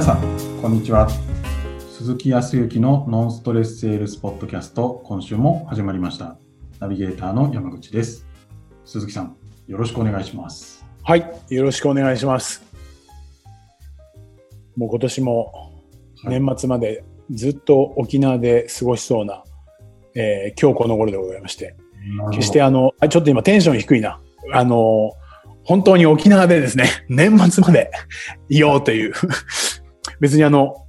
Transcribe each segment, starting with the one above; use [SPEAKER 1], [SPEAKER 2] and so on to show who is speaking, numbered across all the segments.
[SPEAKER 1] 皆さん、こんにちは。鈴木康之のノンストレスセールスポッドキャスト、今週も始まりました。ナビゲーターの山口です。鈴木さん、よろしくお願いします。
[SPEAKER 2] はい、よろしくお願いします。もう今年も
[SPEAKER 1] はい
[SPEAKER 2] 年末までずっと沖縄で過ごしそうな、えー今日この頃でございまして、決してあの、あちょっと今テンション低いな。あの、本当に沖縄でですね、年末までいようという、別にあの、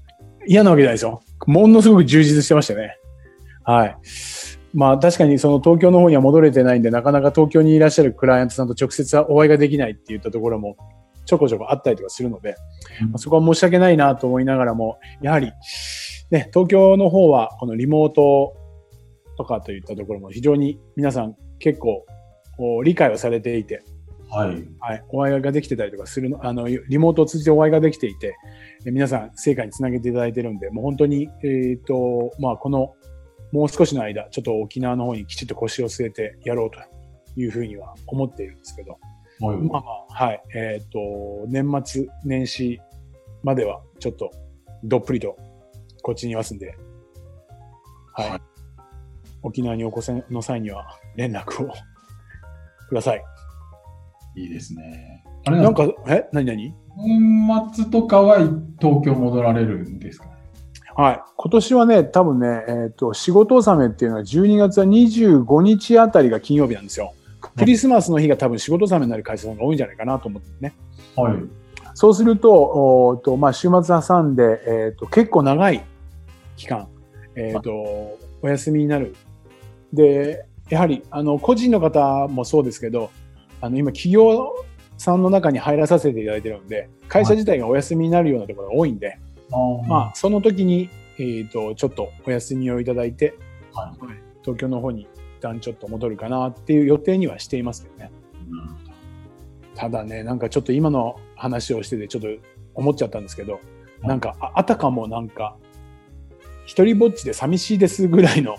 [SPEAKER 2] 嫌なわけじゃないですよ。ものすごく充実してましたね。はい。まあ確かにその東京の方には戻れてないんで、なかなか東京にいらっしゃるクライアントさんと直接お会いができないっていったところもちょこちょこあったりとかするので、
[SPEAKER 1] うん
[SPEAKER 2] まあそこは申し訳ないなと思いながらも、やはり、ね、東京の方はこのリモートとかといったところも非常に皆さん結構理解をされていて、
[SPEAKER 1] はい。
[SPEAKER 2] はい、お会いができてたりとかするの、あの、リモートを通じてお会いができていて、え皆さん成果につなげていただいてるんで、もう本当に、えっ、と、まあ、この、もう少しの間、ちょっと沖縄の方にきちっと腰を据えてやろうというふうには思っているんですけど、
[SPEAKER 1] はい
[SPEAKER 2] まあまあ、はい、えっ、と、年末年始まではちょっとどっぷりとこっちにいますんで、はい。
[SPEAKER 1] はい
[SPEAKER 2] 沖縄にお越せの際には連絡をください。
[SPEAKER 1] いいですね。あれか、
[SPEAKER 2] なんか、え？何何？
[SPEAKER 1] 年末とかは東京戻られるんですか？ね
[SPEAKER 2] はい。今年はね、多分ね、えっ、と、仕事納めっていうのは12月は25日あたりが金曜日なんですよ。クリスマスの日が多分仕事納めになる会社さんが多いんじゃないかなと思ってね。
[SPEAKER 1] はい。
[SPEAKER 2] そうすると、おーとまあ、週末挟んで、えっ、と、結構長い期間、えっ、と、お休みになる。で、やはり、あの、個人の方もそうですけど、あの、今、企業さんの中に入らさせていただいてるので、会社自体がお休みになるようなところが多いんで、
[SPEAKER 1] あ
[SPEAKER 2] まあ、その時に、えっ、と、ちょっとお休みをいただいて、
[SPEAKER 1] あ、はい。
[SPEAKER 2] 東京の方に一旦ちょっと戻るかなっていう予定にはしていますけどね。ただね、なんかちょっと今の話をしててちょっと思っちゃったんですけど、
[SPEAKER 1] い
[SPEAKER 2] なんかああたかもなんか、一人ぼっちで寂しいですぐらいの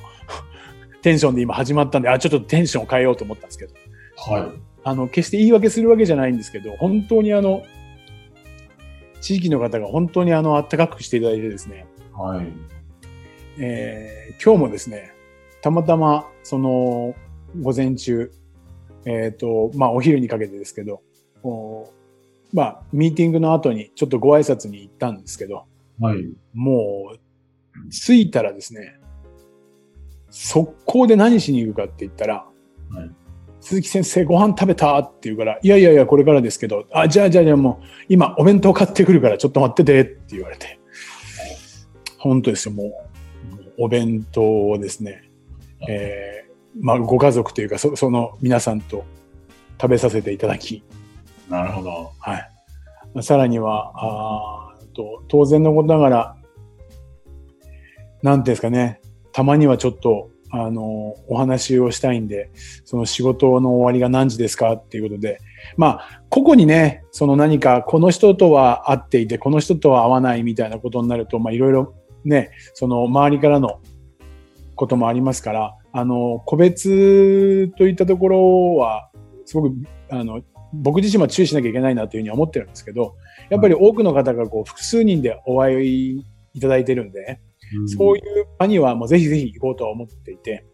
[SPEAKER 2] テンションで今始まったんで、あ、ちょっとテンションを変えようと思ったんですけど、
[SPEAKER 1] はい。
[SPEAKER 2] あの、決して言い訳するわけじゃないんですけど、本当にあの、地域の方が本当にあの、暖かくしていただいてですね、
[SPEAKER 1] はい。
[SPEAKER 2] えー今日もですね、たまたま、その、午前中、えっ、と、まあ、お昼にかけてですけど、おまあ、ミーティングの後にちょっとご挨拶に行ったんですけど、
[SPEAKER 1] はい。
[SPEAKER 2] もう、着いたらですね、速攻で何しに行くかって言ったら、
[SPEAKER 1] はい
[SPEAKER 2] 鈴木先生ご飯食べた？って言うから、いやいやいや、これからですけど、あ、じゃあじゃあじゃあもう、今お弁当買ってくるからちょっと待っててって言われて。本当ですよ、もう、お弁当をですね、えーまあ、ご家族というか、そその皆さんと食べさせていただき、
[SPEAKER 1] なるほど。
[SPEAKER 2] はい。まあさらには、あーと当然のことながら、なんていうんですかね、たまにはちょっと、あの、お話をしたいんで、その仕事の終わりが何時ですかっていうことで、まあ、個々にね、その何か、この人とは会っていて、この人とは会わないみたいなことになると、まあ、いろいろね、その周りからのこともありますから、あの、個別といったところは、すごく、あの、僕自身は注意しなきゃいけないなというふうに思ってるんですけど、やっぱり多くの方がこう複数人でお会いいただいてるんで、そういう場にはもうぜひぜひ行こうとは思っていて、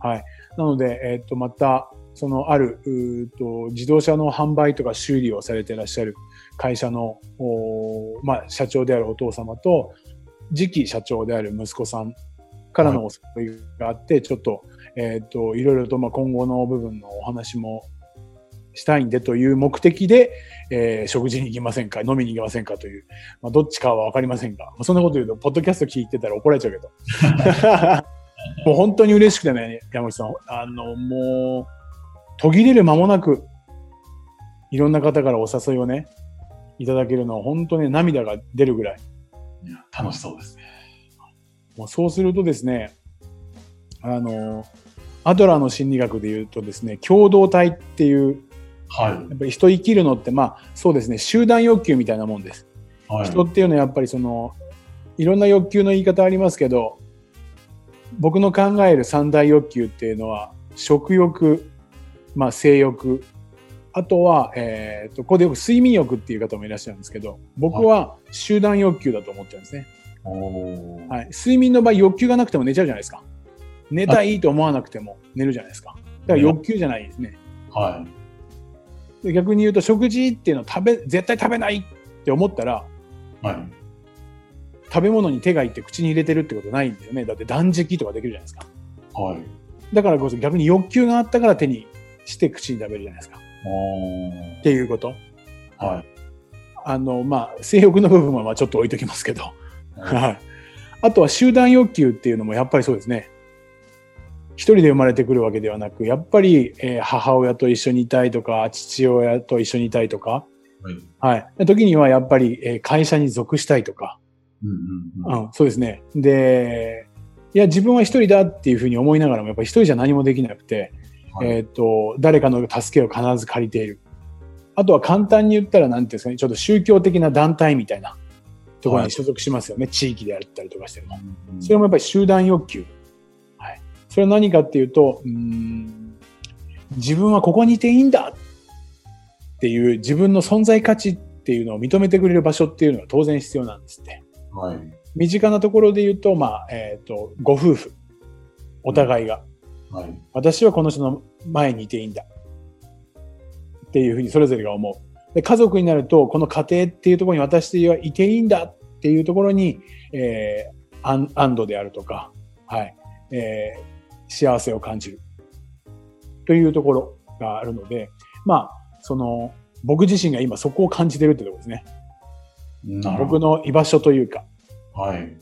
[SPEAKER 2] はい。なので、えっ、と、また、そのある、うーと、自動車の販売とか修理をされていらっしゃる会社の、おーまあ、社長であるお父様と、次期社長である息子さんからのお誘いがあって、ちょっと、えっ、と、いろいろと、まあ、今後の部分のお話もしたいんでという目的で、えー食事に行きませんか飲みに行きませんかという、まあ、どっちかはわかりませんが、まあそんなこと言うと、ポッドキャスト聞いてたら怒られちゃうけど。もう本当に嬉しくてね、山口さん。あの、もう、途切れる間もなく、いろんな方からお誘いをね、いただけるのは本当に涙が出るぐらい。
[SPEAKER 1] いや楽しそうですね。
[SPEAKER 2] もうそうするとですね、あの、アドラーの心理学で言うとですね、共同体っていう、
[SPEAKER 1] は
[SPEAKER 2] やっぱり人生きるのって、まあそうですね、集団欲求みたいなもんです。
[SPEAKER 1] い。はい。
[SPEAKER 2] 人っていうのはやっぱりその、いろんな欲求の言い方ありますけど、僕の考える三大欲求っていうのは、食欲、まあ性欲、ああとは、えっ、と、ここでよく睡眠欲っていう方もいらっしゃるんですけど、僕は集団欲求だと思ってるんですね。
[SPEAKER 1] おー
[SPEAKER 2] はい。睡眠の場合欲求がなくても寝ちゃうじゃないですか。寝たいと思わなくても寝るじゃないですか。だから欲求じゃないですね。
[SPEAKER 1] は
[SPEAKER 2] で逆に言うと食事っていうのを食べ、絶対食べないって思ったら、
[SPEAKER 1] い。はい。
[SPEAKER 2] 食べ物に手がいって口に入れてるってことないんだよね。だって断食とかできるじゃないですか。
[SPEAKER 1] はい。
[SPEAKER 2] だからこそ逆に欲求があったから手にして口に食べるじゃないですか。っていうこと。
[SPEAKER 1] はい。
[SPEAKER 2] あの、まあ、性欲の部分はまあちょっと置いときますけど。
[SPEAKER 1] はい
[SPEAKER 2] はい。あとは集団欲求っていうのもやっぱりそうですね。一人で生まれてくるわけではなく、やっぱり、えー母親と一緒にいたいとか、父親と一緒にいたいとか、
[SPEAKER 1] はい。
[SPEAKER 2] はい。時にはやっぱり、えー会社に属したいとか、
[SPEAKER 1] うんうんうん。
[SPEAKER 2] うん、そうですね。で、いや、自分は一人だっていうふうに思いながらも、やっぱり一人じゃ何もできなくて、
[SPEAKER 1] はい
[SPEAKER 2] えっ、と、誰かの助けを必ず借りている。あとは簡単に言ったら、なんていうんですかね、ちょっと宗教的な団体みたいなところに所属しますよね。地域であったりとかしても。
[SPEAKER 1] うん
[SPEAKER 2] それもやっぱり集団欲求。はい。それは何かっていうと、うーん自分はここにいていいんだっていう自分の存在価値っていうのを認めてくれる場所っていうのが当然必要なんですって。
[SPEAKER 1] はい。
[SPEAKER 2] 身近なところで言うと、まあ、えっ、と、ご夫婦。お互いが。
[SPEAKER 1] はい。
[SPEAKER 2] 私はこの人の前にいていいんだ。っていうふうにそれぞれが思う。で家族になると、この家庭っていうところに私はいていいんだっていうところに、えー安安堵であるとか、はい、えー幸せを感じる。というところがあるので、まあ、その、僕自身が今そこを感じてるってところですね。僕の居場所というか、
[SPEAKER 1] はい。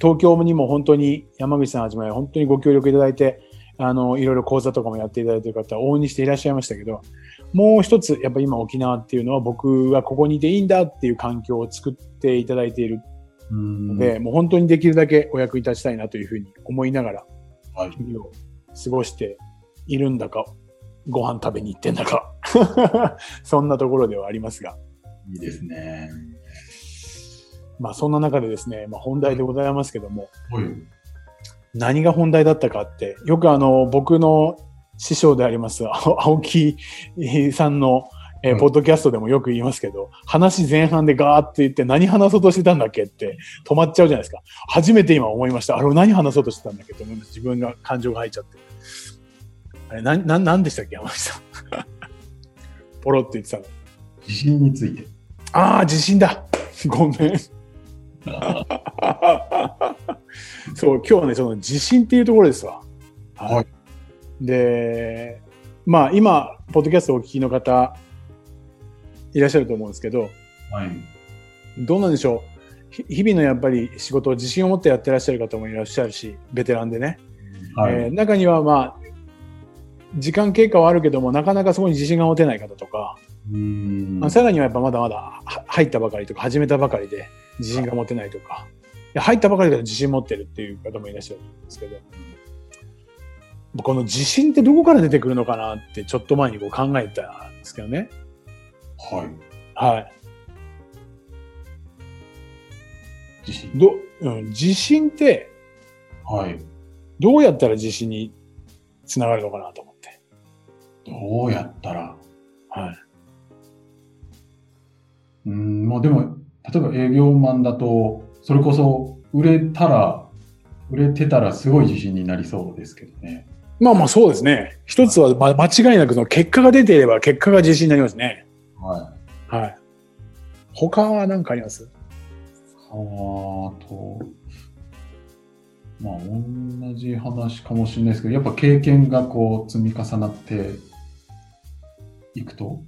[SPEAKER 2] 東京にも本当に山口さんはじめ本当にご協力いただいて、あの、いろいろ講座とかもやっていただいている方、往々にしていらっしゃいましたけど、もう一つ、やっぱり今沖縄っていうのは僕はここにいていいんだっていう環境を作っていただいている
[SPEAKER 1] うん
[SPEAKER 2] ので、もう本当にできるだけお役に立ちたいなというふうに思いながら、
[SPEAKER 1] はい。
[SPEAKER 2] 日々を過ごしているんだか、ご飯食べに行ってんだか、そんなところではありますが、
[SPEAKER 1] いいですね。
[SPEAKER 2] まあそんな中でですね、まあ本題でございますけども、
[SPEAKER 1] はい。
[SPEAKER 2] 何が本題だったかって、よくあの、僕の師匠であります、あ青木さんの、えー
[SPEAKER 1] うん
[SPEAKER 2] ポッドキャストでもよく言いますけど、話前半でガーって言って何話そうとしてたんだっけって止まっちゃうじゃないですか。初めて今思いました。あれ何話そうとしてたんだっけと思います。自分が感情が入っちゃって。あれ、な、な、なんでしたっけ山口さん？ポロって言ってたの。
[SPEAKER 1] 地震について。
[SPEAKER 2] ああ、地震だ。ごめん。そう、今日はね、その地震っていうところですわ。
[SPEAKER 1] はい
[SPEAKER 2] で、まあ今、ポッドキャストをお聞きの方、いらっしゃると思うんですけど、
[SPEAKER 1] はい。
[SPEAKER 2] どうなんでしょう？ひ日々のやっぱり仕事を自信を持ってやってらっしゃる方もいらっしゃるし、ベテランでね。
[SPEAKER 1] はい。
[SPEAKER 2] えー中にはまあ、時間経過はあるけども、なかなかそこに自信が持てない方とか、
[SPEAKER 1] うん
[SPEAKER 2] まあさらにはやっぱまだまだは入ったばかりとか始めたばかりで自信が持てないとか、いや入ったばかりで自信持ってるっていう方もいらっしゃるんですけど、この自信ってどこから出てくるのかなってちょっと前にこう考えたんですけどね。
[SPEAKER 1] はい。
[SPEAKER 2] はい。
[SPEAKER 1] 地震。
[SPEAKER 2] ど、うん、自信って
[SPEAKER 1] はい。
[SPEAKER 2] どうやったら自信につながるのかなと思って。
[SPEAKER 1] どうやったら？
[SPEAKER 2] はい。
[SPEAKER 1] うん、まあでも、例えば営業マンだと、それこそ売れたら、売れてたらすごい自信になりそうですけどね。
[SPEAKER 2] まあまあそうですね。一つはま間違いなくその結果が出ていれば結果が自信になりますね。
[SPEAKER 1] は
[SPEAKER 2] はい。他は何かあります？
[SPEAKER 1] い。あと、まあ同じ話かもしれないですけど、やっぱ経験がこう積み重なっていくと、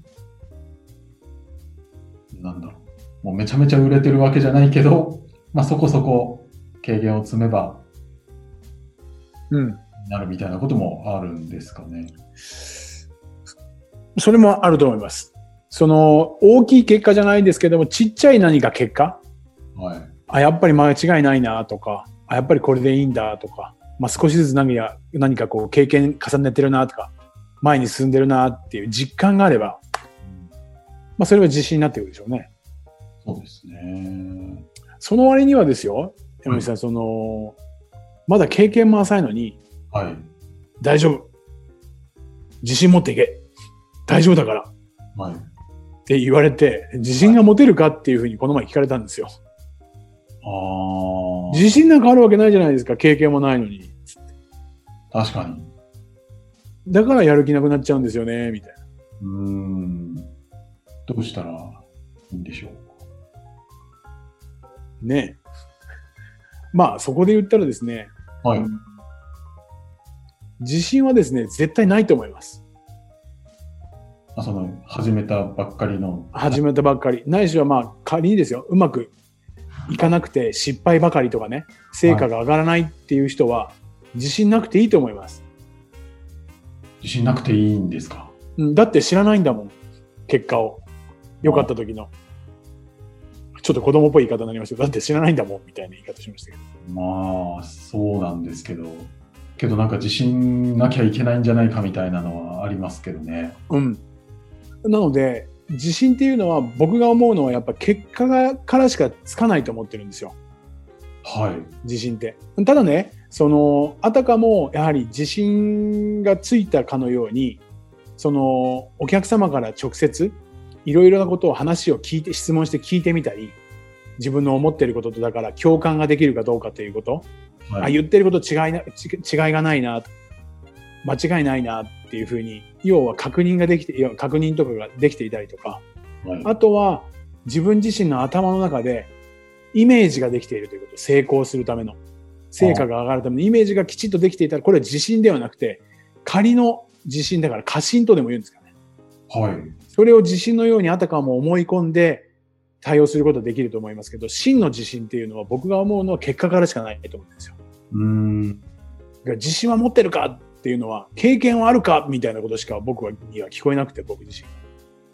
[SPEAKER 1] なんだろう。もうめちゃめちゃ売れてるわけじゃないけど、まあそこそこ経験を積めば
[SPEAKER 2] うん。
[SPEAKER 1] なるみたいなこともあるんですかね。
[SPEAKER 2] それもあると思います。その大きい結果じゃないですけども、ちっちゃい何か結果？
[SPEAKER 1] はい。
[SPEAKER 2] あ、やっぱり間違いないなとか、あ、やっぱりこれでいいんだとか、まあ、少しずつ何か何かこう経験重ねてるなとか、前に進んでるなっていう実感があれば、まあ、それは自信になってくるでしょうね。
[SPEAKER 1] そうですね。
[SPEAKER 2] その割にはですよ、山口さん、その、まだ経験も浅いのに、
[SPEAKER 1] はい。
[SPEAKER 2] 大丈夫。自信持っていけ。大丈夫だから。
[SPEAKER 1] はい。
[SPEAKER 2] って言われて、自信が持てるかっていうふうにこの前聞かれたんですよ。
[SPEAKER 1] あ
[SPEAKER 2] 自信なんかあるわけないじゃないですか、経験もないのに。
[SPEAKER 1] あ、確かに。
[SPEAKER 2] だからやる気なくなっちゃうんですよね、みたいな。
[SPEAKER 1] うーん。どうしたらいいんでしょう？
[SPEAKER 2] ね。まあ、そこで言ったらですね、
[SPEAKER 1] はい。
[SPEAKER 2] 自信はですね、絶対ないと思います。
[SPEAKER 1] あその、始めたばっかりの。
[SPEAKER 2] 始めたばっかり。ないしはまあ、仮にですよ、うまくいかなくて失敗ばかりとかね、成果が上がらないっていう人は、自信なくていいと思います。
[SPEAKER 1] 自信なくていいんですか？
[SPEAKER 2] うんだって知らないんだもん、結果を。良かった時の。ちょっと子供っぽい言い方になりましたけど、だって知らないんだもん、みたいな言い方しましたけど。
[SPEAKER 1] まあ、そうなんですけど。けどなんか自信なきゃいけないんじゃないかみたいなのはありますけどね。
[SPEAKER 2] うん。なので、自信っていうのは僕が思うのはやっぱ結果がからしかつかないと思ってるんですよ。
[SPEAKER 1] はい。
[SPEAKER 2] 自信って。ただね、その、あたかもやはり自信がついたかのように、その、お客様から直接、いろいろなことを話を聞いて、質問して聞いてみたり、自分の思っていることとだから共感ができるかどうかということ、あ、
[SPEAKER 1] はい。
[SPEAKER 2] 言ってること違いな、ち違いがないな、間違いないなっていうふうに、要は確認ができて、要は確認とかができていたりとか、
[SPEAKER 1] はい
[SPEAKER 2] あとは自分自身の頭の中でイメージができているということ、成功するための、成果が上がるためのイメージがきちっとできていたら、これは自信ではなくて、仮の自信だから過信とでも言うんですかね。
[SPEAKER 1] はい。
[SPEAKER 2] それを自信のようにあたかも思い込んで対応することができると思いますけど、真の自信っていうのは僕が思うのは結果からしかないと思うんですよ。
[SPEAKER 1] うーん。
[SPEAKER 2] 自信は持ってるかっていうのは、経験はあるかみたいなことしか僕はには聞こえなくて、僕自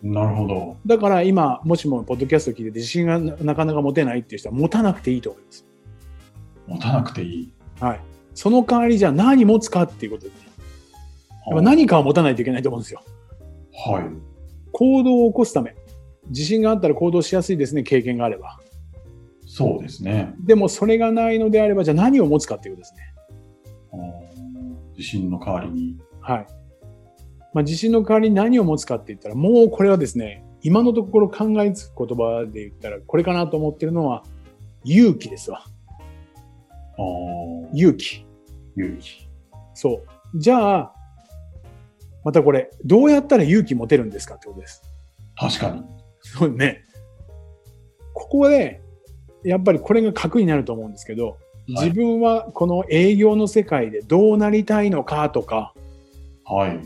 [SPEAKER 2] 身。
[SPEAKER 1] なるほど。
[SPEAKER 2] だから今、もしもポッドキャストを聞いて自信がななかなか持てないっていう人は持たなくていいと思います。
[SPEAKER 1] 持たなくていい。
[SPEAKER 2] はい。その代わりじゃあ何持つかっていうことですね。やっぱ何かを持たないといけないと思うんですよ。
[SPEAKER 1] はい。
[SPEAKER 2] 行動を起こすため。自信があったら行動しやすいですね、経験があれば。
[SPEAKER 1] そうですね。
[SPEAKER 2] でもそれがないのであれば、じゃあ何を持つかっていうことですね。
[SPEAKER 1] 自信の代わりに。
[SPEAKER 2] はい。まあ、自信の代わりに何を持つかって言ったら、もうこれはですね、今のところ考えつく言葉で言ったら、これかなと思ってるのは、勇気ですわ。勇気。
[SPEAKER 1] 勇気。
[SPEAKER 2] そう。じゃあ、またこれ、どうやったら勇気持てるんですかってことです。
[SPEAKER 1] 確かに。
[SPEAKER 2] そうね。ここで、やっぱりこれが核になると思うんですけど、自分はこの営業の世界でどうなりたいのかとか、
[SPEAKER 1] はい。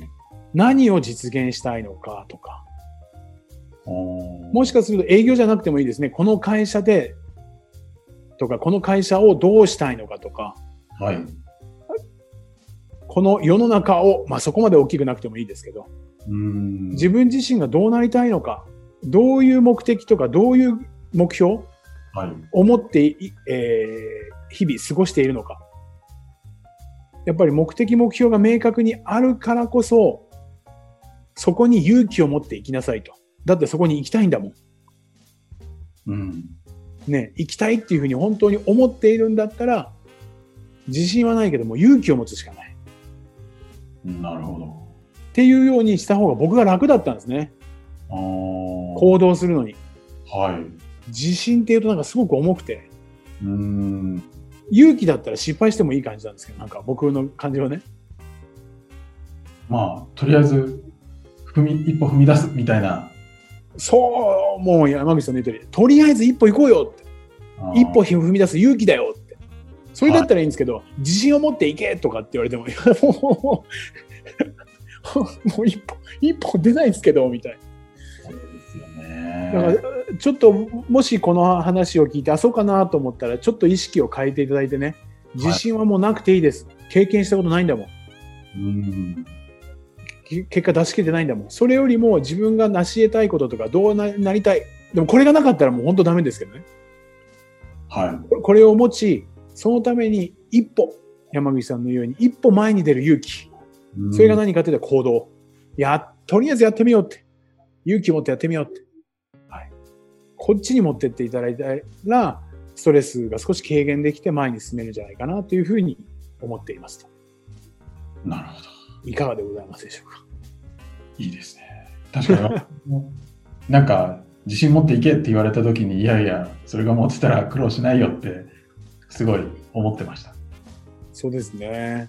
[SPEAKER 2] 何を実現したいのかとか、もしかすると営業じゃなくてもいいですね。この会社で、とか、この会社をどうしたいのかとか、
[SPEAKER 1] はい。
[SPEAKER 2] この世の中を、まあそこまで大きくなくてもいいですけど、
[SPEAKER 1] うーん。
[SPEAKER 2] 自分自身がどうなりたいのか、どういう目的とか、どういう目標
[SPEAKER 1] はい。
[SPEAKER 2] を持ってい、えー日々過ごしているのか。やっぱり目的目標が明確にあるからこそ、そこに勇気を持っていきなさいと。だってそこに行きたいんだもん。
[SPEAKER 1] うん。
[SPEAKER 2] ね、行きたいっていうふうに本当に思っているんだったら、自信はないけども勇気を持つしかない。
[SPEAKER 1] なるほど。
[SPEAKER 2] っていうようにした方が僕が楽だったんですね。行動するのに。
[SPEAKER 1] はい。
[SPEAKER 2] 自信っていうとなんかすごく重くて、
[SPEAKER 1] うーん。
[SPEAKER 2] 勇気だったら失敗してもいい感じなんですけど、なんか僕の感じはね。
[SPEAKER 1] まあ、とりあえず、踏み、一歩踏み出すみたいな。
[SPEAKER 2] そう、もう山口さんの言う通り、とりあえず一歩行こうよって。一歩踏み出す勇気だよって。それだったらいいんですけど、自信を持っていけとかって言われても、もう、もう一歩、一歩出ないんですけど、みたいな。だから
[SPEAKER 1] ね。
[SPEAKER 2] ちょっともしこの話を聞いてあそうかなと思ったらちょっと意識を変えていただいてね。自信はもうなくていいです、経験したことないんだもん。
[SPEAKER 1] うん。
[SPEAKER 2] き結果出し切れてないんだもん。それよりも自分が成し得たいこととかどうななりたい。でもこれがなかったらもう本当ダメですけどね。
[SPEAKER 1] はい。
[SPEAKER 2] これを持ちそのために一歩山口さんのように一歩前に出る勇気。
[SPEAKER 1] うん。
[SPEAKER 2] それが何かというと行動。やとりあえずやってみようって。勇気を持ってやってみようって、はい、こっちに持ってっていただいたらストレスが少し軽減できて前に進めるんじゃないかなというふうに思っていますと
[SPEAKER 1] なるほど。
[SPEAKER 2] いかがでございますでしょうか？
[SPEAKER 1] いいですね。確かに。なんか、自信持っていけって言われた時に、いやいや、それが持ってたら苦労しないよって、すごい思ってました。
[SPEAKER 2] そうですね。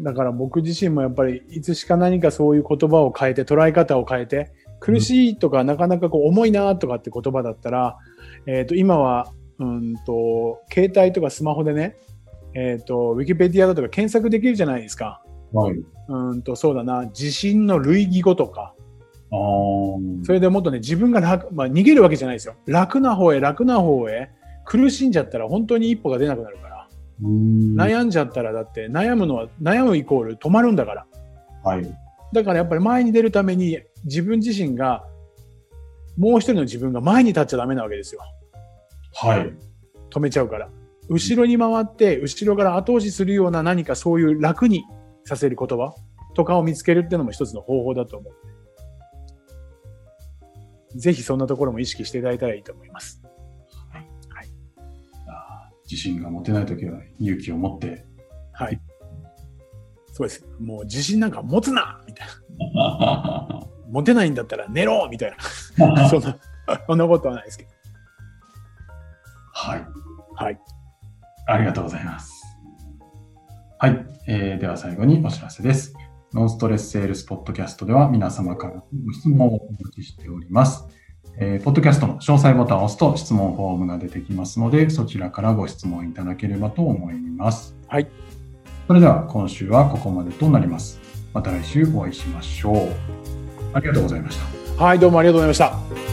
[SPEAKER 2] だから僕自身もやっぱりいつしか何かそういう言葉を変えて捉え方を変えて苦しいとかなかなかこう重いなとかって言葉だったら、えっ、と今はうんと携帯とかスマホでね、えっ、とウィキペディアだとか検索できるじゃないですか。
[SPEAKER 1] はい。
[SPEAKER 2] うんとそうだな地震の類義語とか
[SPEAKER 1] あー
[SPEAKER 2] それでもっとね自分が楽、まあ、逃げるわけじゃないですよ楽な方へ楽な方へ苦しんじゃったら本当に一歩が出なくなるから。
[SPEAKER 1] うーん
[SPEAKER 2] 悩んじゃったらだって悩むのは悩むイコール止まるんだから
[SPEAKER 1] はい。
[SPEAKER 2] だからやっぱり前に出るために自分自身がもう一人の自分が前に立っちゃダメなわけですよ。
[SPEAKER 1] はい。
[SPEAKER 2] 止めちゃうから。後ろに回って後ろから後押しするような何かそういう楽にさせる言葉とかを見つけるっていうのも一つの方法だと思う。ぜひそんなところも意識していただいたらいいと思います。
[SPEAKER 1] あー自信が持てない時は勇気を持って。
[SPEAKER 2] はいそうですもう自信なんか持つなみたいな
[SPEAKER 1] は
[SPEAKER 2] 持てないんだったら寝ろみたいな そんなそんなことはないですけど
[SPEAKER 1] い。
[SPEAKER 2] はい
[SPEAKER 1] ありがとうございます。はい、えーでは最後にお知らせです。ノンストレスセールスポッドキャストでは皆様からのご質問をお待ちしております。えーポッドキャストの詳細ボタンを押すと質問フォームが出てきますので、そちらからご質問いただければと思います。
[SPEAKER 2] はい。
[SPEAKER 1] それでは今週はここまでとなります。また来週お会いしましょう。ありがとうございました。
[SPEAKER 2] はいどうもありがとうございました